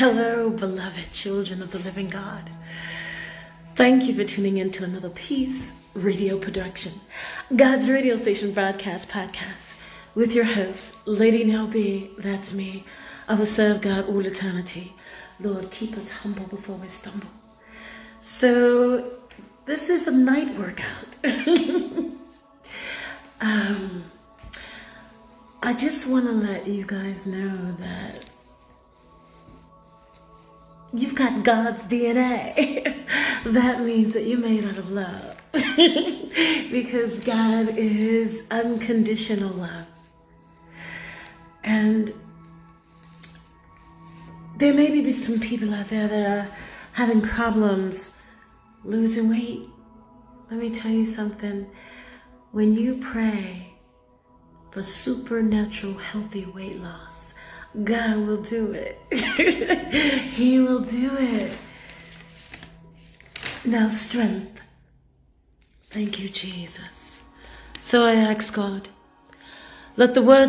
Hello, beloved children of the living God. Thank you for tuning in to another Peace Radio production, God's radio station broadcast podcast with your host, Lady Nell B. That's me. I will serve God all eternity. Lord, keep us humble before we stumble. So, this is a night workout. um, I just want to let you guys know that you've got God's DNA. that means that you're made out of love. because God is unconditional love. And there may be some people out there that are having problems losing weight. Let me tell you something. When you pray for supernatural healthy weight loss, God will do it. he will do it. Now, strength. Thank you, Jesus. So I ask God, let the words of